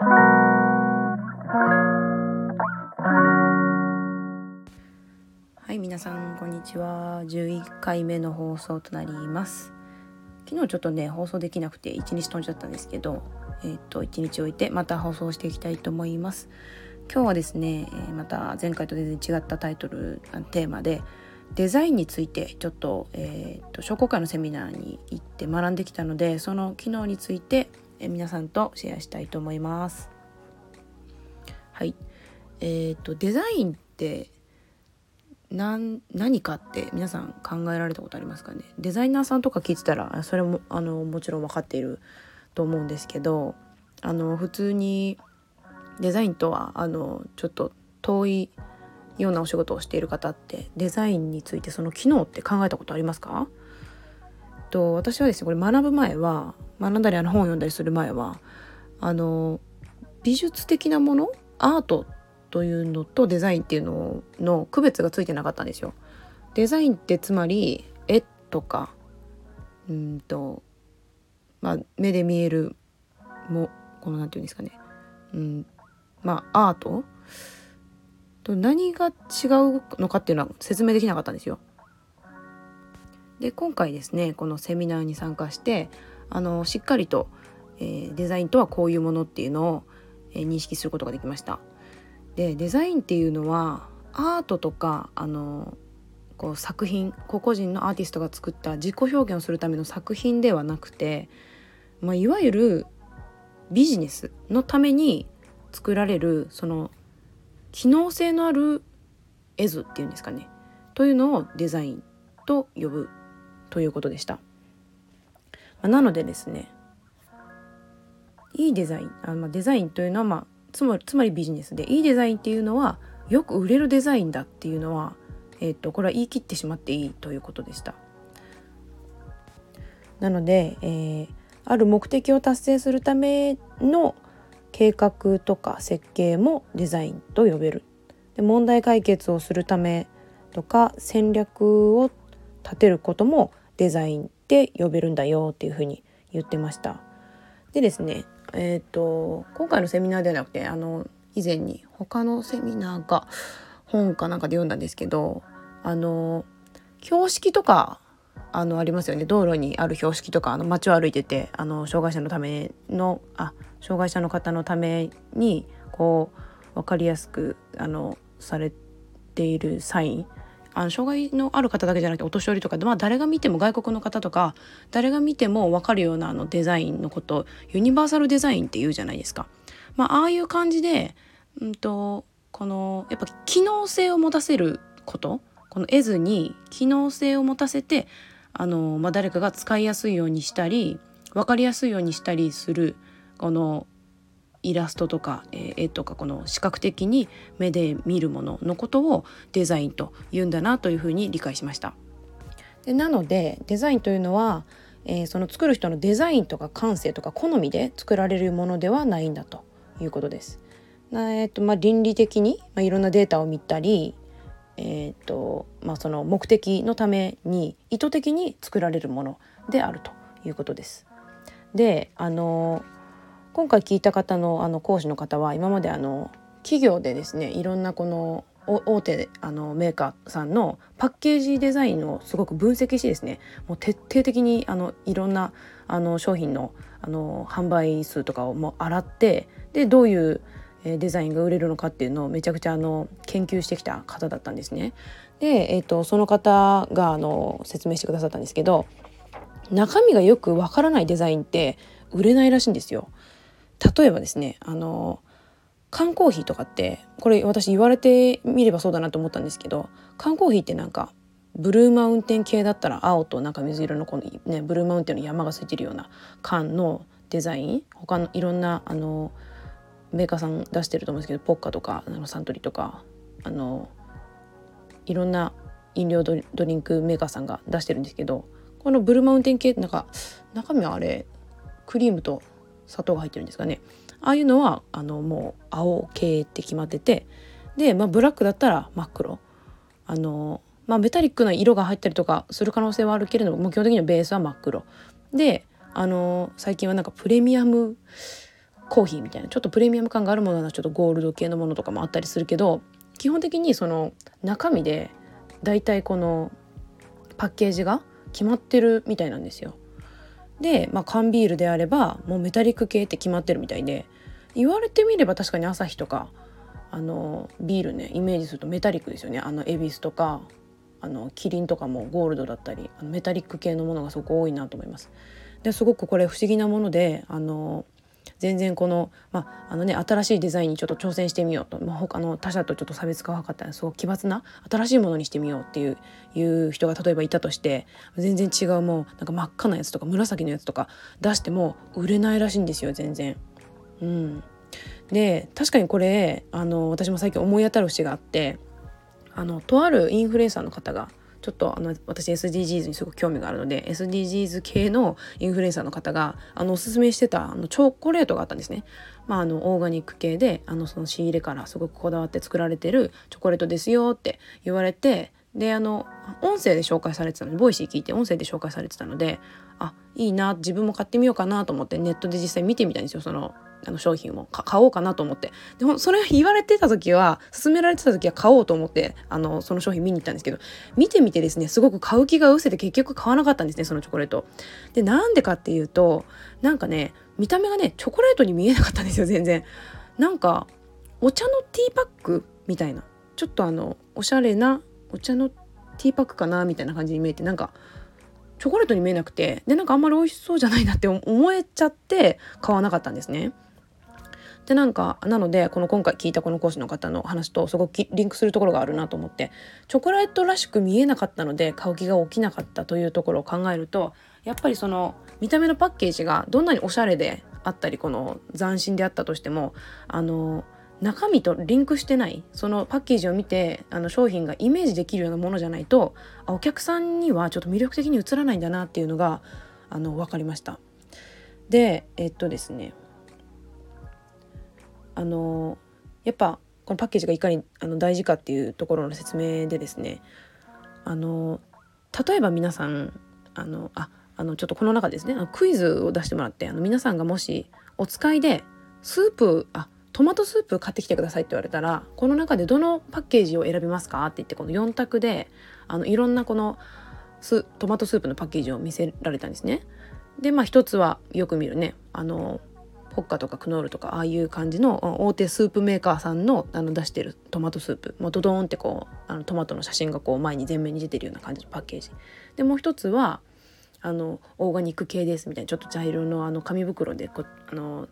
はい皆さんこんにちは。11回目の放送となります。昨日ちょっとね放送できなくて1日飛んじゃったんですけどえっ、と1日置いてまた放送していきたいと思います。今日はですね、また前回と全然違ったタイトルテーマでデザインについてちょっと,、えーと、商工会のセミナーに行って学んできたのでその機能について、え皆さんとシェアしたいと思います。はい。えーと、デザインって何何かって皆さん考えられたことありますかね？デザイナーさんとか聞いてたらそれもあのもちろん分かっていると思うんですけどあの普通にデザインとはあのちょっと遠いようなお仕事をしている方ってデザインについてその機能って考えたことありますか？と私はですねこれ学ぶ前は学んだりあの本を読んだりする前はあの美術的なものアートというのとデザインっていうのの区別がついてなかったんですよ。デザインってつまり絵とかうんと、まあ、目で見えるもこの何て言うんですかね、うん、まあアートと何が違うのかっていうのは説明できなかったんですよ。で今回ですねこのセミナーに参加してあのしっかりと、えー、デザインとはこういうものっていうのを、えー、認識することができました。でデザインっていうのはアートとかあのこう作品個々人のアーティストが作った自己表現をするための作品ではなくて、まあ、いわゆるビジネスのために作られるその機能性のある絵図っていうんですかねというのをデザインと呼ぶということでした。ま、なのでですねいいデザインあ、まあ、デザインというのは、まあ、つまりつまりビジネスでいいデザインっていうのはよく売れるデザインだっていうのは、えーと、これは言い切ってしまっていいということでした。なので、えー、ある目的を達成するための計画とか設計もデザインと呼べる。で問題解決をするためとか戦略を立てることもデザインって呼べるんだよっていうふうに言ってました。でですねえっ、ー、と今回のセミナーではなくてあの以前に他のセミナーか本かなんかで読んだんですけどあの標識とかあのありますよね道路にある標識とかあの街を歩いててあの障害者のためのあ障害者の方のためにこう分かりやすくあのされているサインあの障害のある方だけじゃなくてお年寄りとかで、まあ、誰が見ても外国の方とか誰が見ても分かるようなあのデザインのことユニバーサルデザインって言うじゃないですか。まあ、ああいう感じで、うんと、このやっぱ機能性を持たせることこの絵図に機能性を持たせてあの、まあ、誰かが使いやすいようにしたり分かりやすいようにしたりするこのイラストとか、えー、絵とかこの視覚的に目で見るもののことをデザインと言うんだなというふうに理解しました。でなのでデザインというのは、えー、その作る人のデザインとか感性とか好みで作られるものではないんだということです。えーとまあ、倫理的に、まあ、いろんなデータを見たり、えーとまあ、その目的のために意図的に作られるものであるということです。であの今回聞いた方のあの講師の方は今まであの企業でですねいろんなこの大手あのメーカーさんのパッケージデザインをすごく分析してですねもう徹底的にあのいろんなあの商品のあの販売数とかをもう洗ってでどういうデザインが売れるのかっていうのをめちゃくちゃあの研究してきた方だったんですね。で、えーと、とその方があの説明してくださったんですけど中身がよくわからないデザインって売れないらしいんですよ。例えばですねあの缶コーヒーとかってこれ私言われてみればそうだなと思ったんですけど缶コーヒーってなんかブルーマウンテン系だったら青となんか水色のこの、ね、ブルーマウンテンの山がついてるような缶のデザイン他のいろんなあのメーカーさん出してると思うんですけどポッカとかサントリーとかあのいろんな飲料ドリンクメーカーさんが出してるんですけどこのブルーマウンテン系なんか中身はあれクリームと砂糖が入ってるんですかね。ああいうのはあのもう青系って決まっててで、まあ、ブラックだったら真っ黒。あの、まあ、メタリックな色が入ったりとかする可能性はあるけれどもも基本的にはベースは真っ黒。であの最近はなんかプレミアムコーヒーみたいなちょっとプレミアム感があるものはちょっとゴールド系のものとかもあったりするけど基本的にその中身でだいたいこのパッケージが決まってるみたいなんですよ。で、まあ、缶ビールであればもうメタリック系って決まってるみたいで言われてみれば確かに朝日とかあのビールねイメージするとメタリックですよねあの恵比寿とかあのキリンとかもゴールドだったりあのメタリック系のものがすごく多いなと思います。ですごくこれ不思議なものであの全然この,、まあのね、新しいデザインにちょっと挑戦してみようと、まあ、他の他社とちょっと差別化を図ったらすごく奇抜な新しいものにしてみようっていういう人が例えばいたとして全然違うもうなんか真っ赤なやつとか紫のやつとか出しても売れないらしいんですよ全然。うん、で確かにこれあの私も最近思い当たる節があってあのとあるインフルエンサーの方がちょっとあの私 SDGs にすごく興味があるので SDGs 系のインフルエンサーの方があのおすすめしてたあのチョコレートがあったんですね。まあ、あのオーガニック系であのその仕入れからすごくこだわって作られてるチョコレートですよって言われてであの音声で紹介されてたのでボイシー聞いて音声で紹介されてたのであいいな自分も買ってみようかなと思ってネットで実際見てみたんですよそのあの商品を買おうかなと思ってでもそれ言われてた時は勧められてた時は買おうと思ってあのその商品見に行ったんですけど見てみてですねすごく買う気が失せて結局買わなかったんですねそのチョコレート。でなんでかっていうとなんかね見た目がねチョコレートに見えなかったんですよ全然。なんかお茶のティーパックみたいなちょっとあのおしゃれなお茶のティーパックかなみたいな感じに見えてなんかチョコレートに見えなくてでなんかあんまり美味しそうじゃないなって思えちゃって買わなかったんですね。でなんかなのでこの今回聞いたこの講師の方の話とすごくリンクするところがあるなと思ってチョコレートらしく見えなかったので買う気が起きなかったというところを考えるとやっぱりその見た目のパッケージがどんなにおしゃれであったりこの斬新であったとしてもあの中身とリンクしてないそのパッケージを見てあの商品がイメージできるようなものじゃないとあお客さんにはちょっと魅力的に映らないんだなっていうのがあの分かりました。でえっとですねあのやっぱこのパッケージがいかにあの大事かっていうところの説明でですね。あの例えば皆さんあのああのちょっとこの中ですね。クイズを出してもらってあの皆さんがもしお使いでスープあトマトスープ買ってきてくださいって言われたらこの中でどのパッケージを選びますか？って言ってこの4択であのいろんなこのトマトスープのパッケージを見せられたんですね。でまあ一つはよく見るね。あのポッカとかクノールとかああいう感じの大手スープメーカーさんのあの出してるトマトスープ。もうドドーンってこうあのトマトの写真がこう前に前面に出てるような感じのパッケージ。でもう一つはあのオーガニック系ですみたいなちょっと茶色のあの紙袋でこあの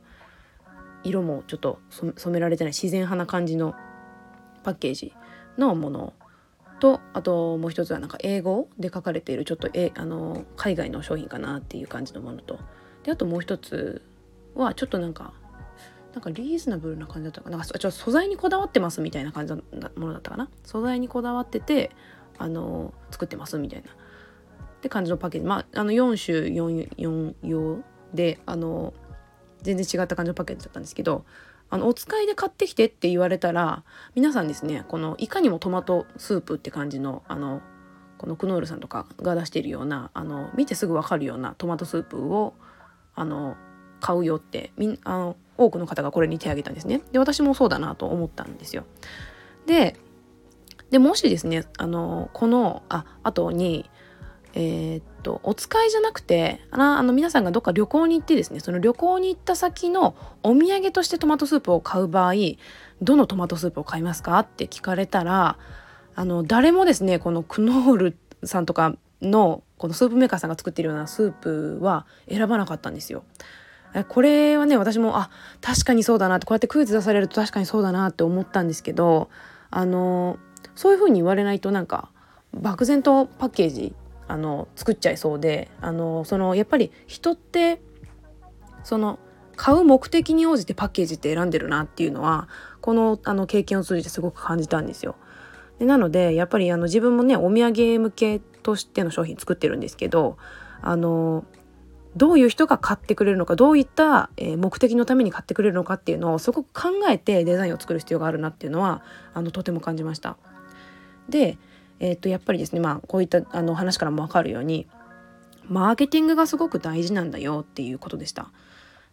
色もちょっと染められてない自然派な感じのパッケージのものとあともう一つはなんか英語で書かれているちょっとえあの海外の商品かなっていう感じのものと。であともう一つはちょっとなんかなんかリーズナブルな感じだったかな。なんかちょっと素材にこだわってますみたいな感じのものだったかな。素材にこだわっててあの作ってますみたいな。って感じのパッケージ。まああの4種 4, 4用であの全然違った感じのパッケージだったんですけどあのお使いで買ってきてって言われたら皆さんですねこのいかにもトマトスープって感じのあのこのクノールさんとかが出しているようなあの見てすぐ分かるようなトマトスープをあの買うよってみんあの多くの方がこれに手を挙げたんですね。で私もそうだなと思ったんですよ。ででもしですねあのこのあ後にえー、っとお使いじゃなくてあの皆さんがどっか旅行に行ってですねその旅行に行った先のお土産としてトマトスープを買う場合どのトマトスープを買いますかって聞かれたらあの誰もですねこのクノールさんとかのこのスープメーカーさんが作っているようなスープは選ばなかったんですよ。これはね私もあ確かにそうだなってこうやってクイズ出されると確かにそうだなって思ったんですけどあのそういうふうに言われないとなんか漠然とパッケージあの作っちゃいそうであのそのやっぱり人ってその買う目的に応じてパッケージって選んでるなっていうのはこのあの経験を通じてすごく感じたんですよ。でなのでやっぱりあの自分もねお土産向けとしての商品作ってるんですけどあのどういう人が買ってくれるのかどういった目的のために買ってくれるのかっていうのをすごく考えてデザインを作る必要があるなっていうのはあのとても感じました。で、えー、とやっぱりですねまあこういったあの話からも分かるようにマーケティングがすごく大事なんだよっていうことでした。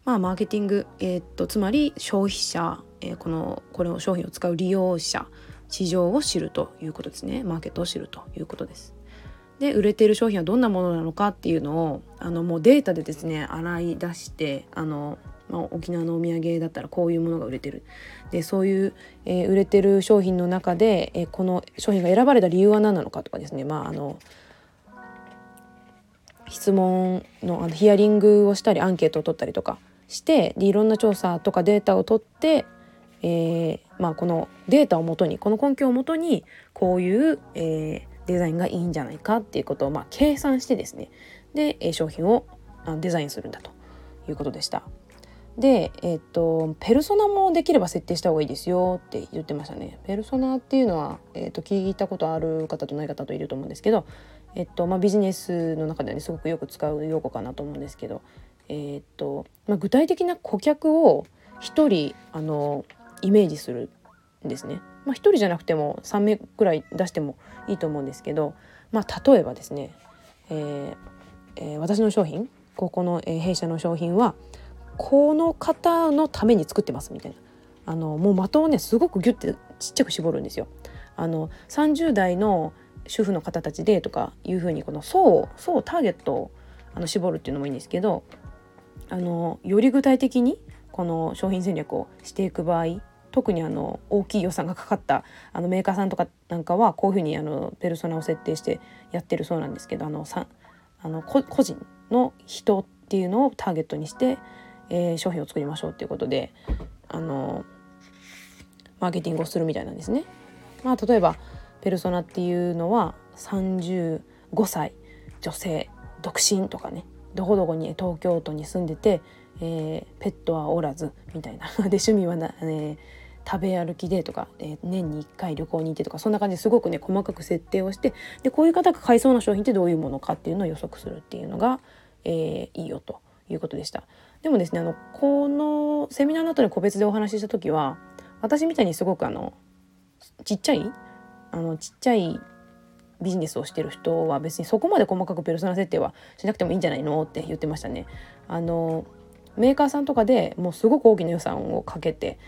まあ、マーケティング、えー、っとつまり消費者、えー、このこの商品を使う利用者市場を知るということですねマーケットを知るということです。で売れている商品はどんなものなのかっていうのをあのもうデータでですね洗い出してあの、まあ、沖縄のお土産だったらこういうものが売れてる。でそういう、えー、売れてる商品の中で、えー、この商品が選ばれた理由は何なのかとかですね。まああの質問のあのヒアリングをしたりアンケートを取ったりとかしてでいろんな調査とかデータを取って、えーまあ、このデータをもとにこの根拠をもとにこういう、えー、デザインがいいんじゃないかっていうことを、まあ、計算してですねで、え商品をデザインするんだということでした。で、えっ、とペルソナもできれば設定した方がいいですよって言ってましたね。ペルソナっていうのは、えっ、と聞いたことある方とない方といると思うんですけど、えっとまあ、ビジネスの中ではねすごくよく使う用語かなと思うんですけど、えっとまあ、具体的な顧客を1人あのイメージするですね。まあ、1人じゃなくても3名くらい出してもいいと思うんですけど、まあ、例えばですね、えーえー、私の商品ここの、え、弊社の商品はこの方のために作ってますみたいなあのもう的をねすごくギュッてちっちゃく絞るんですよ。あの30代の主婦の方たちでとかいうふうにこの層を層ターゲットをあの絞るっていうのもいいんですけどあのより具体的にこの商品戦略をしていく場合特にあの大きい予算がかかったあのメーカーさんとかなんかはこういうふうにあのペルソナを設定してやってるそうなんですけどあのさあの個人の人っていうのをターゲットにして、えー、商品を作りましょうっていうことであのマーケティングをするみたいなんですね。まあ、例えばペルソナっていうのは35歳女性独身とかねどこどこに東京都に住んでて、えー、ペットはおらずみたいな で趣味はな、ね、食べ歩きでとか、えー、年に1回旅行に行ってとかそんな感じですごくね細かく設定をしてでこういう方が買いそうな商品ってどういうものかっていうのを予測するっていうのが、えー、いいよということでした。でもですねあのこのセミナーの後に個別でお話しした時は私みたいにすごくあのちっちゃいあのちっちゃいビジネスをしてる人は別にそこまで細かくペルソナ設定はしなくてもいいんじゃないのって言ってましたね。あのメーカーさんとかでもうすごく大きな予算をかけて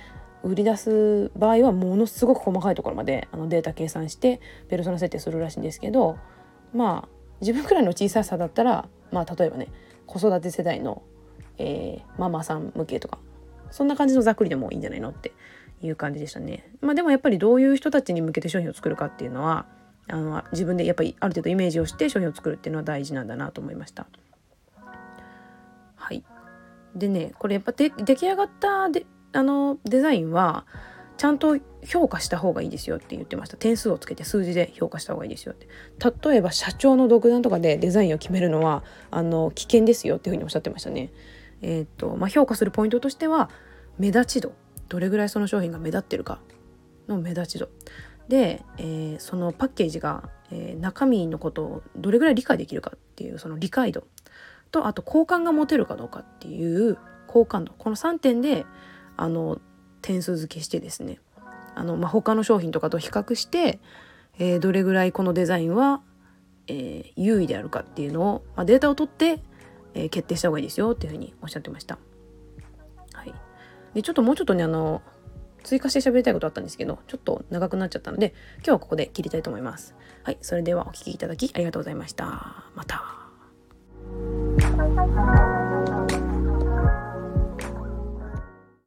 売り出す場合はものすごく細かいところまであのデータ計算してペルソナ設定するらしいんですけどまあ自分くらいの小ささだったらまあ例えばね子育て世代の、えー、ママさん向けとかそんな感じのざっくりでもいいんじゃないのっていう感じでしたね。まあ、でもやっぱりどういう人たちに向けて商品を作るかっていうのはあの自分でやっぱりある程度イメージをして商品を作るっていうのは大事なんだなと思いました。はいでねこれやっぱ出来上がったであのデザインはちゃんと評価した方がいいですよって言ってました。点数をつけて数字で評価した方がいいですよって。例えば社長の独断とかでデザインを決めるのはあの危険ですよっていうふうにおっしゃってましたね。えー、っとまあ、評価するポイントとしては目立ち度。どれぐらいその商品が目立ってるかの目立ち度。で、えー、そのパッケージが、えー、中身のことをどれぐらい理解できるかっていうその理解度。とあと好感が持てるかどうかっていう好感度。この3点であの点数付けしてですねあの、まあ、他の商品とかと比較して、えー、どれぐらいこのデザインは、えー、優位であるかっていうのを、まあ、データを取って、えー、決定した方がいいですよっていうふうにおっしゃってました。はい、でちょっともうちょっとねあの追加して喋りたいことあったんですけどちょっと長くなっちゃったので今日はここで切りたいと思います。はい、それではお聴きいただきありがとうございました。また。